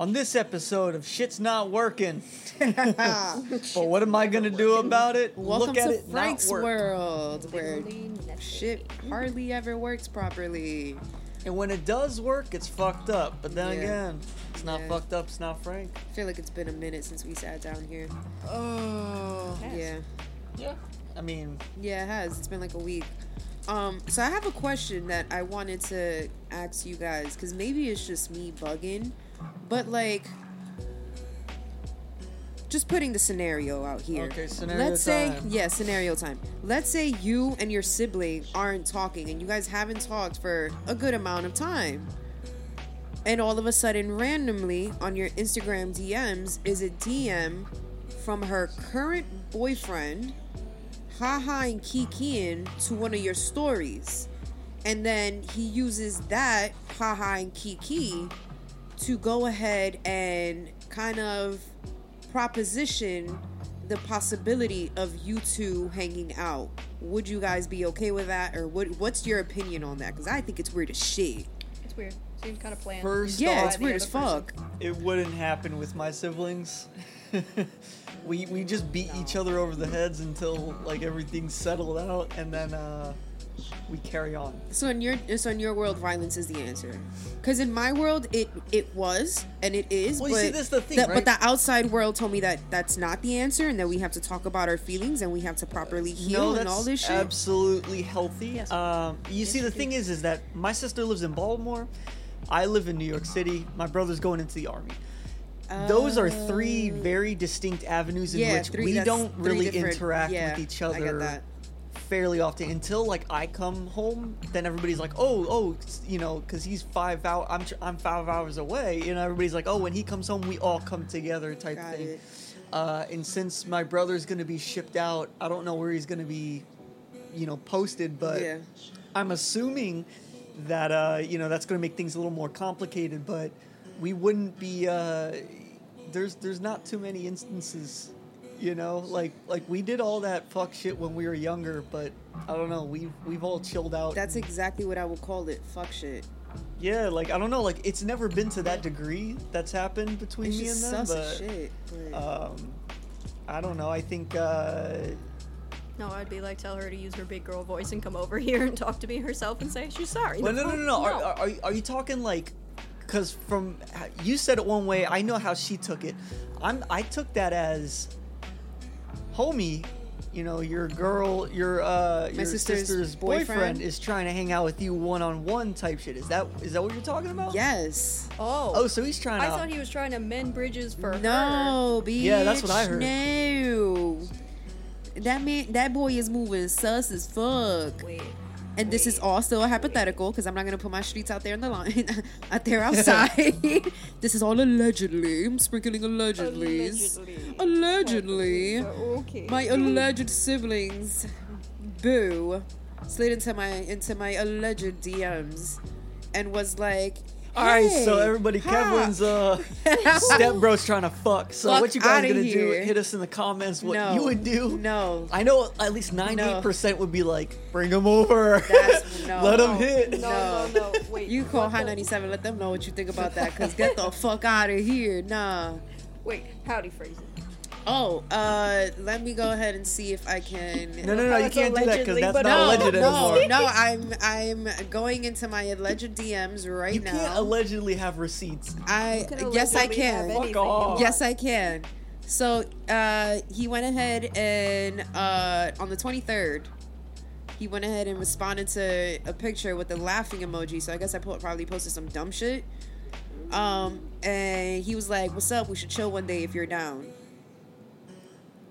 On this episode of Shit's Not Working. but what am I going to do about it? Welcome Look at to it Frank's not work. world, where shit hardly ever works properly. And when it does work, it's fucked up. But then Yeah. again, it's not Yeah. fucked up, it's not Frank. I feel like it's been a minute since we sat down here. Oh. Yeah, Yeah. I mean, yeah, it has. It's been like a week. Um, so I have a question that I wanted to ask you guys because maybe it's just me bugging, but like, just putting the scenario out here. Okay, scenario Let's say, yeah, scenario time. Let's say you and your sibling aren't talking, and you guys haven't talked for a good amount of time. And all of a sudden, randomly on your Instagram DMs is a DM from her current boyfriend, haha and kikiing to one of your stories. And then he uses that haha and kiki to go ahead and kind of proposition the possibility of you two hanging out. Would you guys be okay with that, or what? What's your opinion on that? Because I think it's weird as shit. It's weird. Seems kind of planned. First Yeah, it's weird as fuck. it wouldn't happen with my siblings. we we just beat each other over the heads until like everything's settled out, and then uh, we carry on. So in your so in your world, violence is the answer. Because in my world, it it was and it is. Well, but you see, that's the thing, But right? the outside world told me that that's not the answer, and that we have to talk about our feelings and we have to properly heal no, and all this shit. absolutely healthy. Yes. Um, you see, the thing is, is that my sister lives in Baltimore. I live in New York City. My brother's going into the army. Those are three very distinct avenues in Uh, Yeah, which three- we don't really interact yeah, with each other that. Fairly often until like I come home. Then everybody's like, "Oh, oh, you know," because he's five hours. I'm tr- I'm five hours away. You know, everybody's like, "Oh, when he comes home, we all come together," type Got thing. Uh, and since my brother's gonna be shipped out, I don't know where he's gonna be, you know, posted, but Yeah. I'm assuming that uh, you know that's gonna make things a little more complicated. But we wouldn't be. Uh, there's there's not too many instances, you know, like like we did all that fuck shit when we were younger, but I don't know. We we've all chilled out. That's exactly what I would call it. Fuck shit. yeah, like I don't know, like it's never been to that degree that's happened between It's me and them, sus but as shit. But um, I don't know. I think. Uh, No, I'd be like, tell her to use her big girl voice and come over here and talk to me herself and say she's sorry. Well, The no, no, no, no. Are, are, are are you talking like? Because from you said it one way, I know how she took it. I'm I took that as, homie, you know, your girl, your uh, your sister's sister's, boyfriend. boyfriend? is trying to hang out with you one on one type shit. Is that is that what you're talking about? yes. Oh. Oh, so he's trying I to. thought he was trying to mend bridges for her. No, bitch. Yeah, that's what I heard. No. That man, that boy is moving sus as fuck. Wait. And this is all still a hypothetical because I'm not gonna put my streets out there in the line, out there outside. this is all allegedly. I'm sprinkling allegedly. Allegedly. Allegedly, Okay. my alleged siblings, boo, slid into my into my alleged DMs, and was like, All right, so everybody, ha." Kevlin's uh, stepbro's trying to fuck. So Fuck what you guys outta gonna do? here. Hit us in the comments what No. you would do. No. I know at least ninety percent would be like, bring him over, That's- no. let him No. hit. No, no, no. Wait. You call what High the- 97, let them know what you think about that, because get the fuck out of here. Nah. Wait, howdy phrasing. Oh, uh, let me go ahead and see if I can. No, no, no, you can't do that because that's not no, alleged no, anymore. no, I'm I'm going into my alleged DMs right You now. can't allegedly have receipts. I can yes, I can. Fuck off. Yes, I can. So uh, he went ahead and uh, on the 23rd, he went ahead and responded to a picture with a laughing emoji. So I guess I po- probably posted some dumb shit. Um, and he was like, "What's up? We should chill one day if you're down."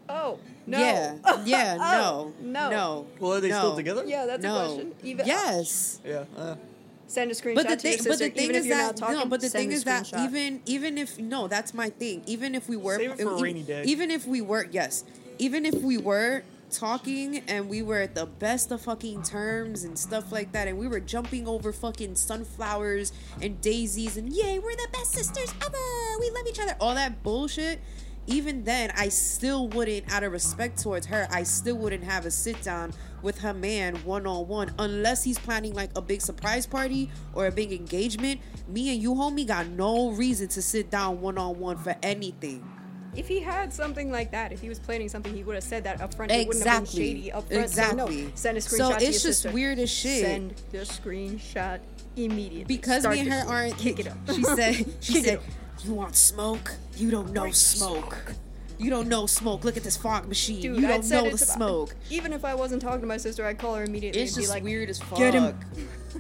Oh, no. Yeah, yeah, Oh, no, no. no. Well, are they no. still together? Yeah, that's no. a question. Even yes. Yeah. Uh, Send a screenshot But the to thing, your but the thing even is if you're that not talking. no, but the send thing a is that even even if no, that's my thing. Even if we were Save it for a e- rainy day. Even if we were yes, even if we were talking and we were at the best of fucking terms and stuff like that, and we were jumping over fucking sunflowers and daisies and yay, we're the best sisters ever. We love each other. All that bullshit. Even then, I still wouldn't, out of respect towards her, I still wouldn't have a sit down with her man one on one unless he's planning like a big surprise party or a big engagement. Me and you, homie, got no reason to sit down one on one for anything. If he had something like that, if he was planning something, he would have said that up front. It wouldn't have been Exactly. shady up front. So Exactly. no, send a screenshot So it's just sister. weird as shit. Send the screenshot immediately. because Start me and her aren't. Kick it up. She said. She said. "You want smoke? You don't know smoke. You don't know smoke. Look at this fog machine. Dude, you don't know the to- smoke." Even if I wasn't talking to my sister, I'd call her immediately It's and be just like, weird as fuck. "Get him."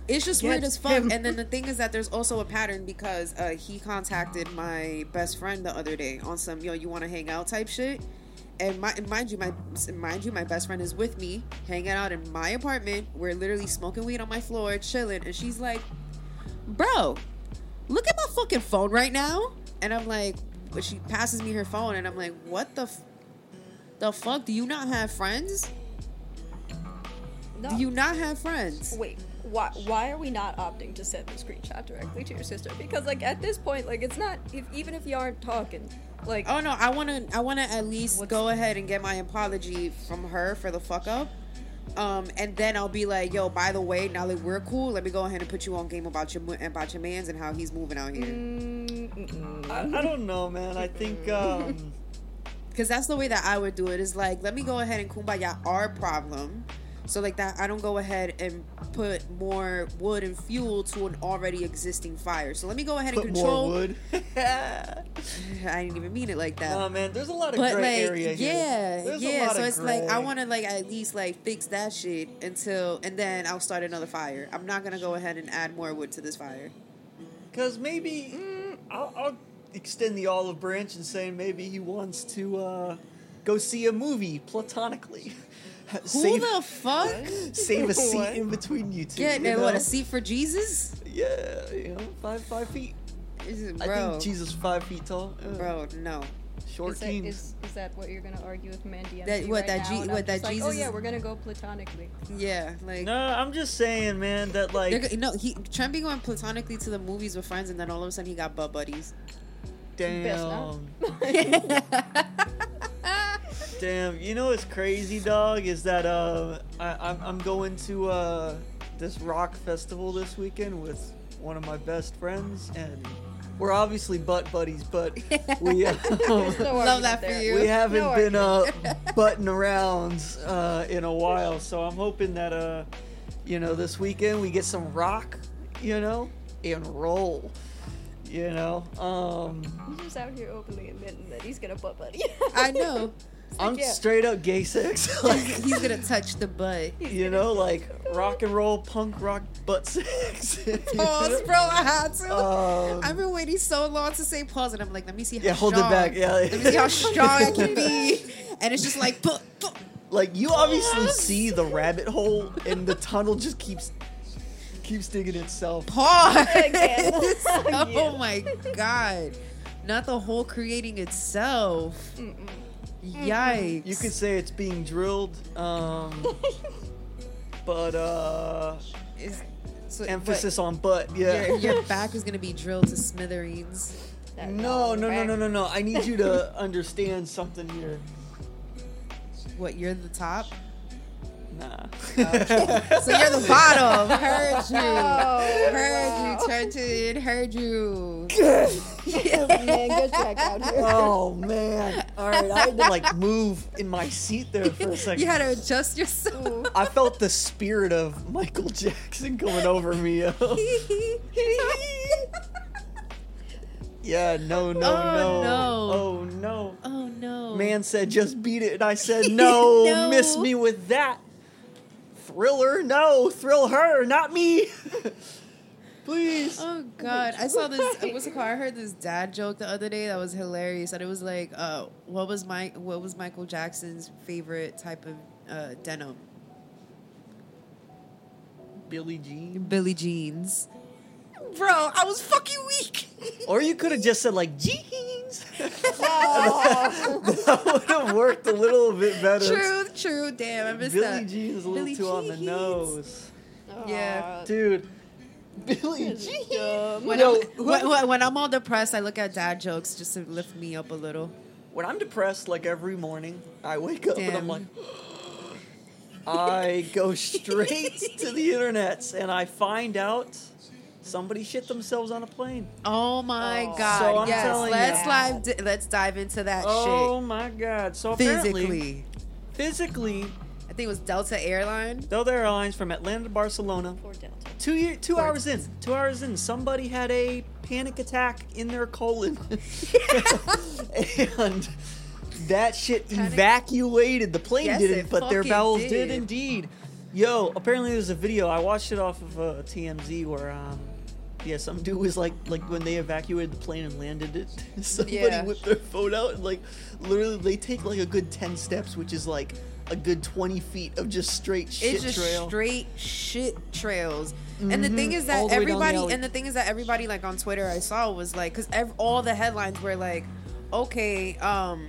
It's just Get weird as fuck. him. And then the thing is that there's also a pattern because uh, he contacted my best friend the other day on some yo, you want to hang out type shit. And my, and mind you, my mind you, my best friend is with me, hanging out in my apartment. We're literally smoking weed on my floor, chilling, and she's like, "Bro, look at my fucking phone right now." And I'm like, but she passes me her phone, and I'm like, "What the, f- the fuck? Do you not have friends? No. Do you not have friends?" Wait, why why are we not opting to send the screenshot directly to your sister? Because like at this point, like it's not if even if you aren't talking, like Oh no, I wanna I wanna at least go ahead and get my apology from her for the fuck up. Um, and then I'll be like, yo, by the way, now that we're cool, let me go ahead and put you on game about your mo- about your man's and how he's moving out here. mm, mm-mm. I, I don't know, man. I think um, Because that's the way that I would do it. Is like, let me go ahead and kumbaya our problem, so like that I don't go ahead and put more wood and fuel to an already existing fire. So let me go ahead and put control. more wood. I didn't even mean it like that. oh man, there's a lot of but gray like area here. yeah There's a yeah so of it's like i want to like at least like fix that shit until and then i'll start another fire i'm not gonna go ahead and add more wood to this fire Because maybe mm, I'll, I'll extend the olive branch and say maybe he wants to uh, go see a movie platonically. who save, the fuck save a seat What? in between you two. Yeah, you and what a seat for jesus Yeah, you know, five five feet. Is- I bro think Jesus is five feet tall. Bro no short Is that, kings. is, is that what you're gonna argue with Mandy? That- what, right that now? What, that just like, Oh yeah, we're gonna go platonically. yeah like No, I'm just saying, man, that like, they're no, he Trump be going platonically to the movies with friends, and then all of a sudden he got butt buddies. Best not. damn, damn. You know what's crazy, dog? Is that uh, I, I'm I'm going to uh this rock festival this weekend with one of my best friends, and we're obviously butt buddies, but we. Uh, No Love that for you. we haven't No been uh, butting around uh, in a while, so I'm hoping that uh, you know, this weekend we get some rock, you know, and roll, you know. Um, He's just out here openly admitting that he's gonna butt buddy. I know. I'm yeah. straight up gay sex, like He's gonna touch the butt. you know, like rock and roll, punk rock, butt sex. Pause, bro. I had to. Um, I've been waiting so long to say pause, and I'm like, let me see how Yeah, hold it back, yeah. Let me see how strong I can be. And it's just like, puh, puh. like you obviously Pause. see the rabbit hole, and the tunnel just keeps keeps digging itself. pause. Again. oh my god. Not the whole creating itself. Yikes. You could say it's being drilled, um, but uh, Is- so- emphasis on butt. but Yeah. Your, your back is gonna be drilled to smithereens. That No, no, no, no, no, no. I need you to understand something here. What, you're the top? Nah. So you're the bottom. Heard you. Oh, Heard you. Turned to it. Heard you. man, good check out here. oh man. All right, I had to like move in my seat there for a second. You had to adjust yourself. I felt the spirit of Michael Jackson coming over me. Yeah, no, no, Oh, no. no. Oh no. oh no. Man said just beat it, and I said no, No. miss me with that. Thriller, no, thrill her, not me. Please. Oh God! I saw this. What's it called? I heard this dad joke the other day that was hilarious. And it was like, uh, "What was my What was Michael Jackson's favorite type of uh, denim?" Billie Jean. Billy jeans. Bro, I was fucking weak. Or you could have just said like jeans. that would have worked a little bit better. true, true. Damn, I missed Billie that. Jean is a little Billie too on the Jeans. nose. Yeah. Dude. Billie Jean. When, Yo, I'm, when, when- when I'm all depressed, I look at dad jokes just to lift me up a little. when I'm depressed, like every morning, I wake up and I'm like, I go straight to the internet and I find out somebody shit themselves on a plane. Oh my Oh. god! So I'm yes, let's you. live. di- let's dive into that oh shit. Oh my god! So physically. physically, I think it was Delta Airline. Delta Airlines from Atlanta to Barcelona. Poor Delta. Two year, two Poor hours in, two hours in, somebody had a panic attack in their colon, and that shit Panic- evacuated. The plane Yes, didn't, but their bowels did. did. indeed. Yo, apparently there's a video. I watched it off of uh, TMZ where, um, yeah, some dude was like, like when they evacuated the plane and landed it, somebody Yeah. whipped their phone out and like, literally they take like a good ten steps, which is like a good twenty feet of just straight shit it's just trail. straight shit trails. And the thing is that the way down the everybody, and the thing is that everybody, like on Twitter, I saw was like, because ev- all the headlines were like, okay, um,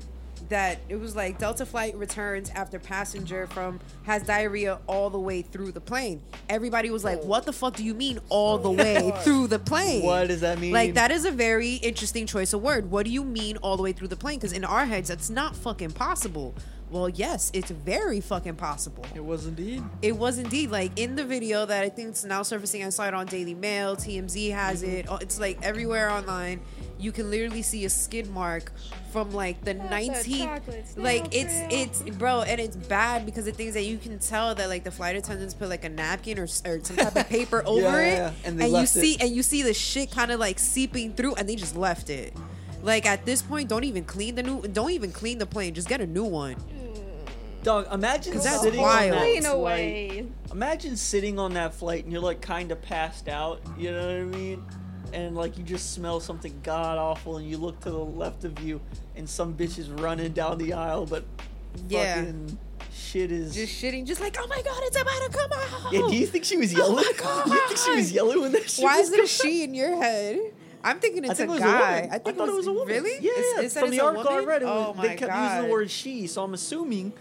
that it was like Delta flight returns after passenger from has diarrhea all the way through the plane. Everybody was like, what the fuck do you mean all the way through the plane? What does that mean? Like that is a very interesting choice of word. What do you mean all the way through the plane? Because in our heads, that's not fucking possible. Well, yes, it's very fucking possible. It was indeed. It was indeed like in the video that I think it's now surfacing. I saw it on Daily Mail. TMZ has mm-hmm. it. Oh, It's like everywhere online. You can literally see a skid mark from like the 19th. Like it's it's bro, and it's bad because the things that you can tell that like the flight attendants put like a napkin or, or some type of paper over Yeah, it, yeah, and they you left it. see and you see the shit kind of like seeping through, and they just left it. Like at this point, don't even clean the new. Don't even clean the plane. Just get a new one. Dog, imagine 'Cause that's sitting wild. on that Clean flight. away. Imagine sitting on that flight and you're like kind of passed out. You know what I mean? And like you just smell something god awful, and you look to the left of you, and some bitch is running down the aisle, but Yeah. fucking shit is. Just shitting, just like, oh my god, it's about to come out. yeah, do you think she was yelling? Oh my Do you think she was God. yelling when that shit Why was is there a she in your head? I'm thinking it's think a it was guy. a woman. I think thought it was a woman. Really? Yeah, It's- it said from it's the a article I woman? read, it oh my they kept god. using the word she, so I'm assuming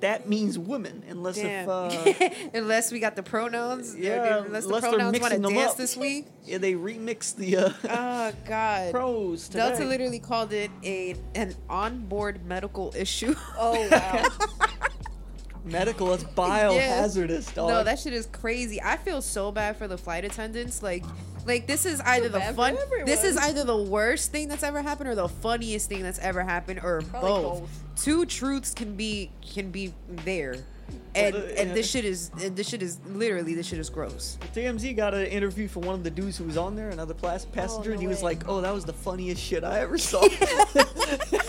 that means woman, unless Damn. if uh, unless we got the pronouns. Yeah, Unless the unless they're pronouns want to mixing them dance up. this week. yeah, they remixed the uh, Oh god. pros today. Delta literally called it a an onboard medical issue. Oh wow. medical. That's biohazardous, dog. No, that shit is crazy. I feel so bad for the flight attendants. Like, like this is either the fun. This is either the worst thing that's ever happened or the funniest thing that's ever happened, or both. both. Two truths can be can be there, and uh, and yeah. this shit is this shit is literally this shit is gross. TMZ got an interview from one of the dudes who was on there, another plas- passenger, no and he was like, "Oh, that was the funniest shit I ever saw."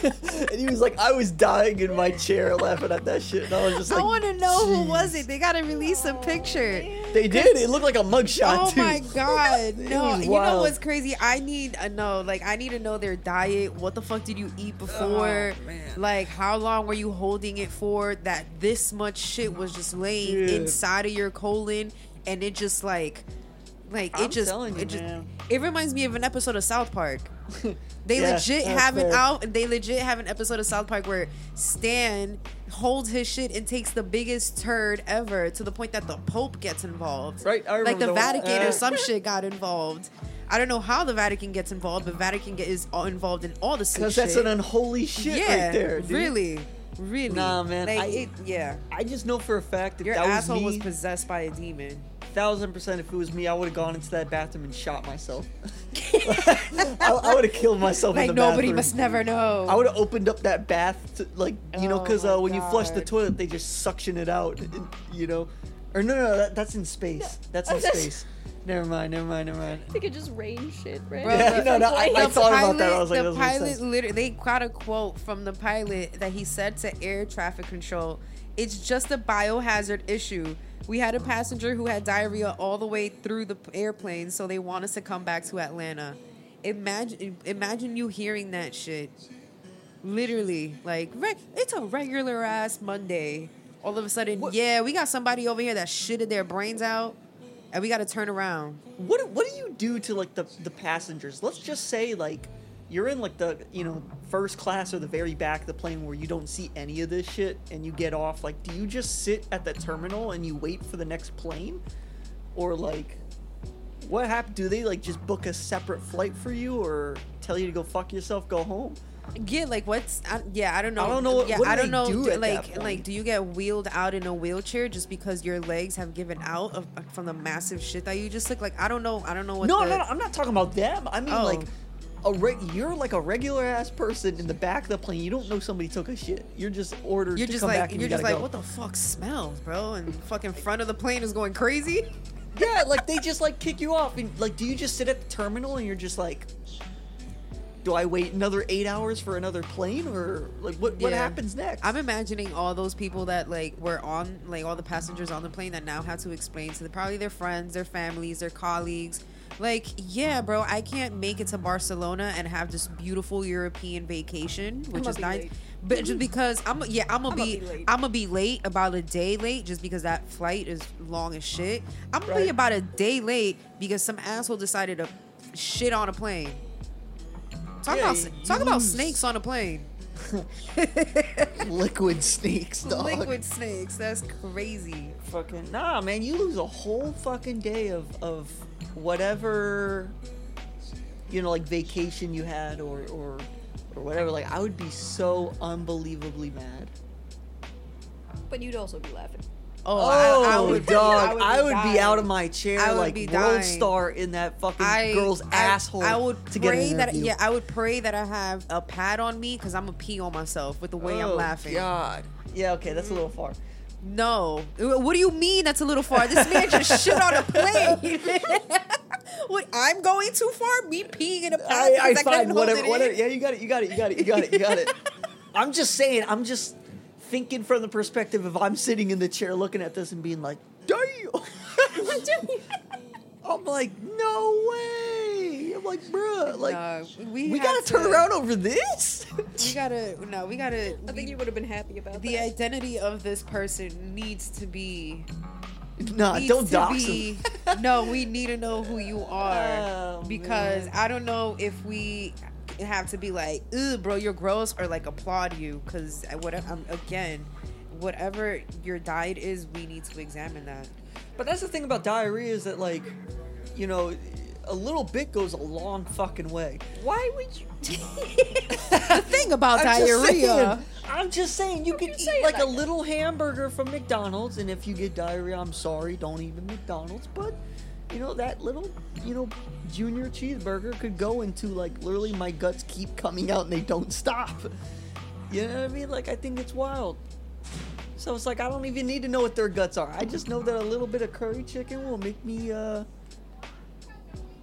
and he was like, "I was dying in my chair laughing at that shit." And I was just like, I want to know who was it. They gotta release a picture. They did. It looked like a mugshot Oh too. my god! No, you know what's crazy? I need a know. Like, I need to know their diet. What the fuck did you eat before? Oh. Like, how long were you holding it for? That this much shit was just laying Dude. inside of your colon, and it just like, like I'm it just, telling you, it just, man. it reminds me of an episode of South Park. They Yeah, legit that's have an fair. out. They legit have an episode of South Park where Stan holds his shit and takes the biggest turd ever to the point that the Pope gets involved. Right, I like remember the the one. Vatican Uh, or some shit got involved. I don't know how the Vatican gets involved, but Vatican get, is all involved in all the sick Because shit. that's an unholy shit yeah, right there, dude. really, really. Nah, man, Like, I- it, yeah. I just know for a fact that Your that was asshole me. was possessed by a demon. thousand percent, if it was me, I would have gone into that bathroom and shot myself. I, I would have killed myself in Like the nobody bathroom. must never know. I would have opened up that bath, to, like you know, Oh because my uh, when you flush the toilet, they just suction it out, and, you know. Or no, no, no that, that's in space. That's in Oh, space. Never mind, never mind, never mind. They could just rain shit, right? Bro, Yeah, no, no, I, I The thought about that. I was like, the that doesn't pilot literally they got a quote from the pilot that he said to air traffic control it's just a biohazard issue. We had a passenger who had diarrhea all the way through the airplane so they want us to come back to atlanta. Imagine imagine you hearing that shit. Literally like reg- it's a regular ass monday. All of a sudden What- yeah we got somebody over here that shitted their brains out and we got to turn around What what do you do to like the the passengers? Let's just say like you're in like the you know first class or the very back of the plane where you don't see any of this shit and you get off. Like, do you just sit at the terminal and you wait for the next plane, or like what happened? Do they like just book a separate flight for you or tell you to go fuck yourself, go home? Yeah, like what's? I, yeah, I don't know. I don't know what- Yeah, what I don't know. do do- like, like, do you get wheeled out in a wheelchair just because your legs have given out of, uh, from the massive shit that you just took? Like, I don't know. I don't know what. No, the, no, no, I'm not talking about them. I mean, Oh. like, a re- you're like a regular ass person in the back of the plane. You don't know somebody took a shit. You're just ordered You're to just like you're you just like go. what the fuck smells, bro? And fucking front of the plane is going crazy. Yeah, like they just like kick you off, and like, do you just sit at the terminal and you're just like, do I wait another eight hours for another plane, or like what what Yeah. happens next? I'm imagining all those people that like were on like all the passengers on the plane that now have to explain to the, probably their friends, their families, their colleagues. Like, yeah, bro, I can't make it to Barcelona and have this beautiful European vacation, which is nice. late. But just because I'm yeah, I'm gonna be, be late. I'm gonna be late about a day late just because that flight is long as shit. I'm gonna be about a day late because some asshole decided to shit on a plane. Talk Yeah, about you talk about snakes on a plane. liquid snakes, dog. Liquid snakes. That's crazy. fucking nah, man. You lose a whole fucking day of of whatever you know, like vacation you had or or or whatever. Like I would be so unbelievably mad. But you'd also be laughing. Oh, Oh, I, I oh, would, dog! be I would, be out of my chair I would like be world star in that fucking I, girl's I- asshole. I would to pray that yeah, I would pray that I have a pad on me because I'm gonna pee on myself with the way oh, I'm laughing. God. Yeah. Okay, that's a little far. No, what do you mean that's a little far? This man just shit on a plane. what? I'm going too far? Me peeing in a pad? I, I couldn't find whatever, whatever. Yeah, you got it. You got it. You got it. You got it. You got it. I'm just saying. I'm just thinking from the perspective of I'm sitting in the chair looking at this and being like, "Damn." I'm like, no way. I'm like, bruh, like, No, we, we gotta to- turn around over this. We gotta no, we gotta. I think you would have been happy about the that. identity of this person needs to be nah, needs don't dox be, him. no, we need to know who you are Oh, because man. I don't know if we have to be like, "Ugh, bro, you're gross," or like applaud you because whatever. Um, again, whatever your diet is, we need to examine that. But that's the thing about diarrhea is that, like, you know, a little bit goes a long fucking way. Why would you? The thing about I'm just diarrhea. saying- I'm just saying, you Don't can you eat say like a little hamburger from McDonald's, and if you get diarrhea, I'm sorry, don't eat at McDonald's. But you know that little, you know, junior cheeseburger could go into like literally my guts keep coming out and they don't stop. You know what I mean? Like I think it's wild. So it's like I don't even need to know what their guts are. I just know that a little bit of curry chicken will make me. uh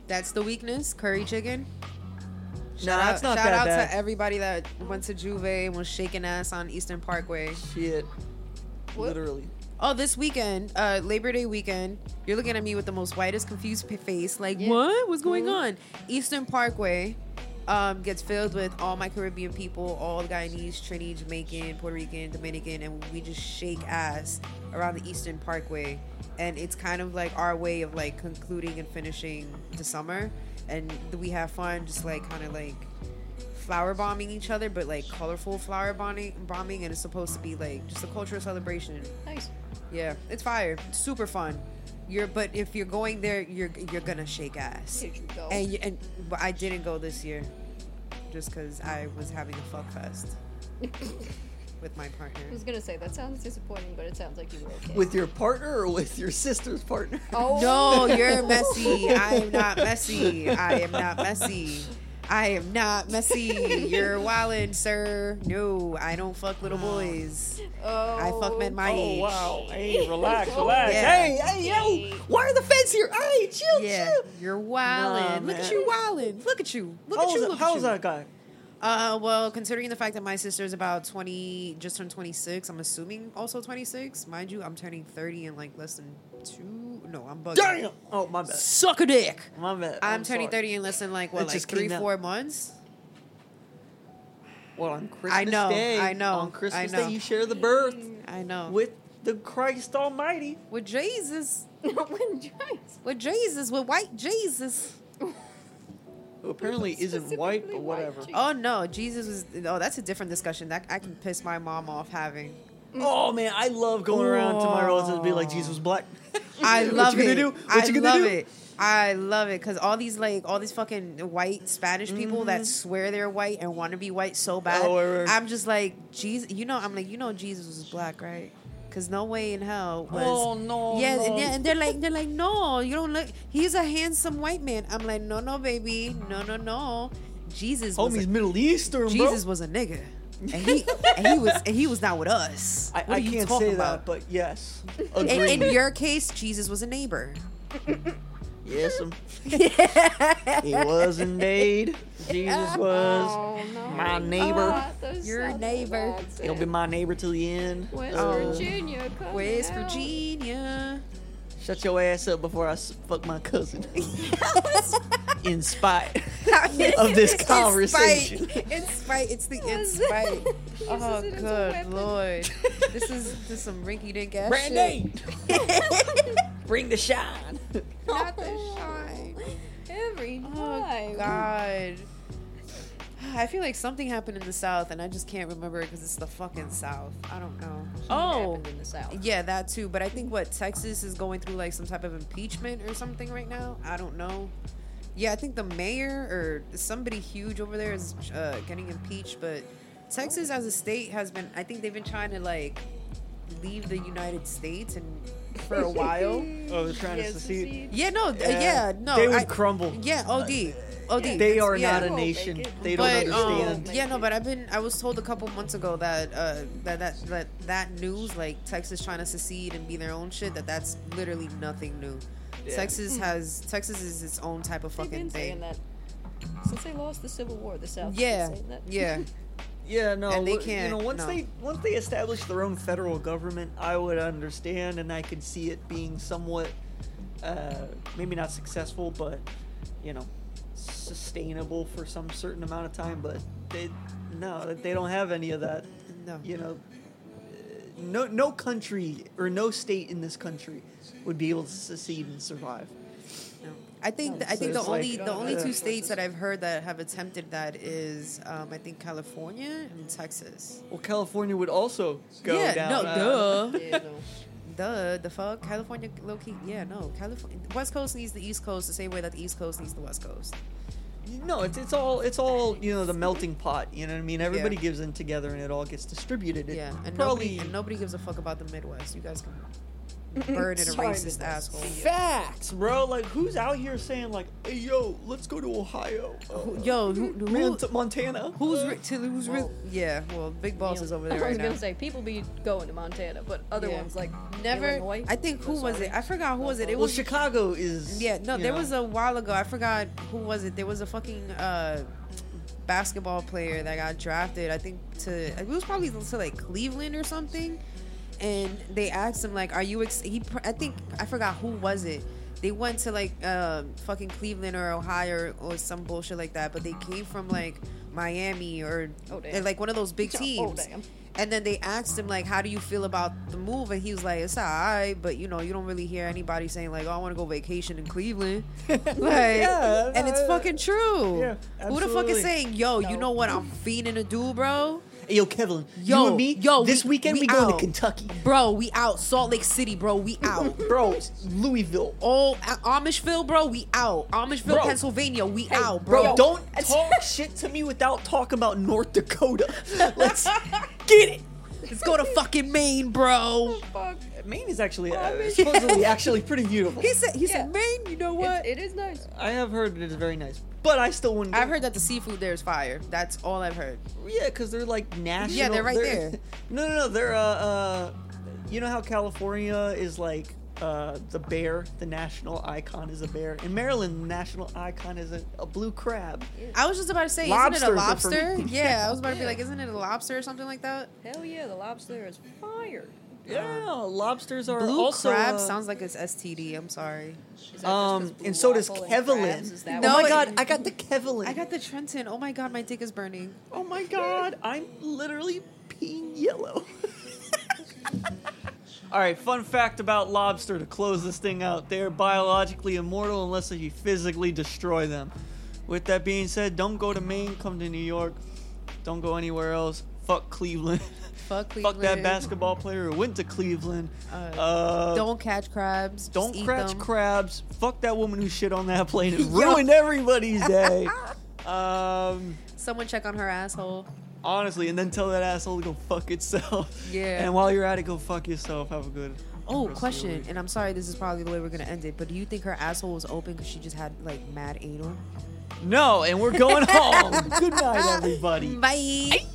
That's the weakness. Curry chicken. Nah, Shout it's out, shout out bad. to everybody that went to J'ouvert and was shaking ass on Eastern Parkway. Shit. What? Literally. Oh, this weekend, uh, Labor Day weekend, you're looking at me with the most whitest, confused face. Like, Yeah. what? What's going on? Eastern Parkway um, gets filled with all my Caribbean people, all the Guyanese, Trini, Jamaican, Puerto Rican, Dominican, and we just shake ass around the Eastern Parkway. And it's kind of like our way of like concluding and finishing the summer. And we have fun, just like kind of like flower bombing each other, but like colorful flower bombing, bombing, and it's supposed to be like just a cultural celebration. Nice. Yeah, it's fire. It's super fun. You're but if you're going there, you're you're gonna shake ass. Did you go? And you- and but I didn't go this year, just because I was having a fuck fest with my partner. I was gonna say that sounds disappointing, but it sounds like you were okay. With your partner or with your sister's partner? oh No, you're messy. I am not messy. I am not messy. I am not messy. You're wildin', sir. No, I don't fuck little boys. Oh, I fuck oh. men my Oh age. wow! Hey, relax, Oh, relax. yeah. Hey, hey, yo! Why are the feds here? Hey, chill, Yeah, chill. you're wildin'. Nah, Look at you wildin'. Look at you. Look How at you. was, Look how at was you. that guy? Uh, well, considering the fact that my sister is about 20, just turned 26, I'm assuming also 26. Mind you, I'm turning 30 in like less than two. No, I'm bugging. Damn! Oh, my bad. Suck a dick. My bad. I'm, turning sorry. 30 in less than like, It what, like three, came out. four months? Well, on Christmas I know, Day, I know, On Christmas I know. Day, you share the birth I know. with the Christ Almighty. with Jesus. when Giants. With Jesus. With white Jesus. Who apparently isn't white, Specifically but whatever. Jesus. Oh, no. Jesus was. Oh, that's a different discussion. That I can piss my mom off having. Oh man, I love going around to my relatives and be like, Jesus was black. I What love you gonna it. do? What I you gonna love do? it. I love it because all these like all these fucking white Spanish people that swear they're white and want to be white so bad. Mm-hmm. Oh, word, word. I'm just like Jesus. You know, I'm like you know Jesus was black, right? Because no way in hell was. Oh, no, Yeah, no. and, yeah, and they're like they're like no, you don't look. He's a handsome white man. I'm like no, no, baby, no, no, no. Jesus was Homie's a, Middle Eastern, Jesus bro. was a nigga, and he and he was and he was not with us. I, I can't talking say about? that, but yes. in, in your case, Jesus was a neighbor. yes, um, he was indeed. Jesus was Oh, no. my neighbor. Ah, those Your sound neighbor. bad. He'll be my neighbor till the end. West Oh. Virginia. coming West out. Virginia. Shut your ass up before I s- fuck my cousin. In spite of this In conversation. spite. In spite. It's the in Yes. spite. Oh, it as a good weapon. lord. This is this is some rinky dink ass Brandy, shit. bring the shine. Not the shine. Every Oh. God. I feel like something happened in the South, and I just can't remember it because it's the fucking South. I don't know. Oh, happened in the South. yeah, that too. But I think what Texas is going through like some type of impeachment or something right now. I don't know. Yeah, I think the mayor or somebody huge over there is uh, getting impeached. But Texas as a state has been. I think they've been trying to like leave the United States and for a while. Oh, they're trying to secede. secede. Yeah, no, uh, yeah, no. They would I- crumble. Yeah, OD, OD. They are yeah. not a nation. They don't But um, understand. yeah, no, but I've been I was told a couple months ago that uh that that that that news like Texas trying to secede and be their own shit that that's literally nothing new. Yeah. Texas has Texas is its own type of They've fucking been saying thing. that since they lost the Civil War. The South. has been Yeah, saying that. yeah. Yeah, no. And they can't- You know, once no. they once they establish their own federal government, I would understand, and I could see it being somewhat, uh, maybe not successful, but you know, sustainable for some certain amount of time. But they, no, they don't have any of that. No. You know, no no country or no state in this country would be able to secede and survive. No. I think I So think the only like- the only two states that I've heard that have attempted that is um, I think California and Texas. Well, California would also go yeah, down. no, uh, duh. Yeah, no. Duh, the fuck? California low key yeah, no. California West Coast needs the East Coast the same way that the East Coast needs the West Coast. No, it's it's all it's all you know the melting pot. You know what I mean? Everybody Yeah. gives in together, and it all gets distributed. It Yeah, and probably nobody and nobody gives a fuck about the Midwest. You guys can burn in a racist asshole. facts, bro. Like who's out here saying like, "Hey, yo, let's go to Ohio, uh, Yo, who, who, Mont- Montana." who's Uh, re- to, who's re- yeah? Well, Big Boss is over there I right was now. gonna say people be going to Montana, but other Yeah. ones like Never. Illinois. I think who was it? I forgot who was it. It well, was Chicago is. Yeah, no, you there know, was a while ago. I forgot who was it. There was a fucking uh, basketball player that got drafted. I think to it was probably to like Cleveland or something. And they asked him like, "Are you?" Ex-? He, I think I forgot who was it. They went to like uh, fucking Cleveland or Ohio or, or some bullshit like that, but they came from like Miami or Oh, like one of those big Oh, teams. damn. And then they asked him like, "How do you feel about the move?" And he was like, "It's alright, but you know, you don't really hear anybody saying like, oh, I want to go vacation in Cleveland." like, Yeah, and it's fucking true. yeah, Who the fuck is saying, "Yo, you know what? I'm fiending to do, bro." Hey, yo, Kevin, Yo, you and me, yo, this we- weekend we we, going to Kentucky, Bro, we out. Salt Lake City, bro, we out. bro. Louisville, Oh, A- Amishville, bro, we out. Amishville, Bro. Pennsylvania, we Hey, out, bro. bro. Don't talk shit to me without talking about North Dakota. Let's get it. Let's go to fucking Maine, bro. Fuck. Maine is actually uh, supposedly actually pretty beautiful. He said, he Yeah. said, Maine. You know what? It, it is nice. I have heard it is very nice, but I still wouldn't. I've go. heard that the seafood there is fire. That's all I've heard. Yeah, because they're like national. Yeah, they're right there. No, no, no. They're uh, uh, you know how California is like uh, the bear. The national icon is a bear. In Maryland, the national icon is a, a blue crab. I was just about to say, Lobsters isn't it a lobster? me. Yeah, I was about to be like, isn't it a lobster or something like that? Hell yeah, the lobster is fire. Yeah, lobsters are Blue also. crab uh, sounds like it's STD. I'm sorry. Is that just Um, 'cause blue and so does waffle and crabs? Kevlin. No, oh my it- god, I got the Kevlin. I got the Trenton. Oh my god, my dick is burning. Oh my god, I'm literally peeing yellow. All right, fun fact about lobster to close this thing out. They are biologically immortal unless you physically destroy them. With that being said, don't go to Maine, come to New York. Don't go anywhere else. fuck Cleveland. Fuck fuck that basketball player who went to Cleveland. Uh, Uh, Don't catch crabs. don't catch them. crabs. Fuck that woman who shit on that plane and ruined everybody's day. Um, Someone check on her asshole. Honestly, and then tell that asshole to go fuck itself. Yeah. And while you're at it, go fuck yourself. Have a good. Oh, rest of your question. And I'm sorry, this is probably the way we're gonna end it. But do you think her asshole was open because she just had like mad anal? No, and we're going home. Good night, everybody. Bye.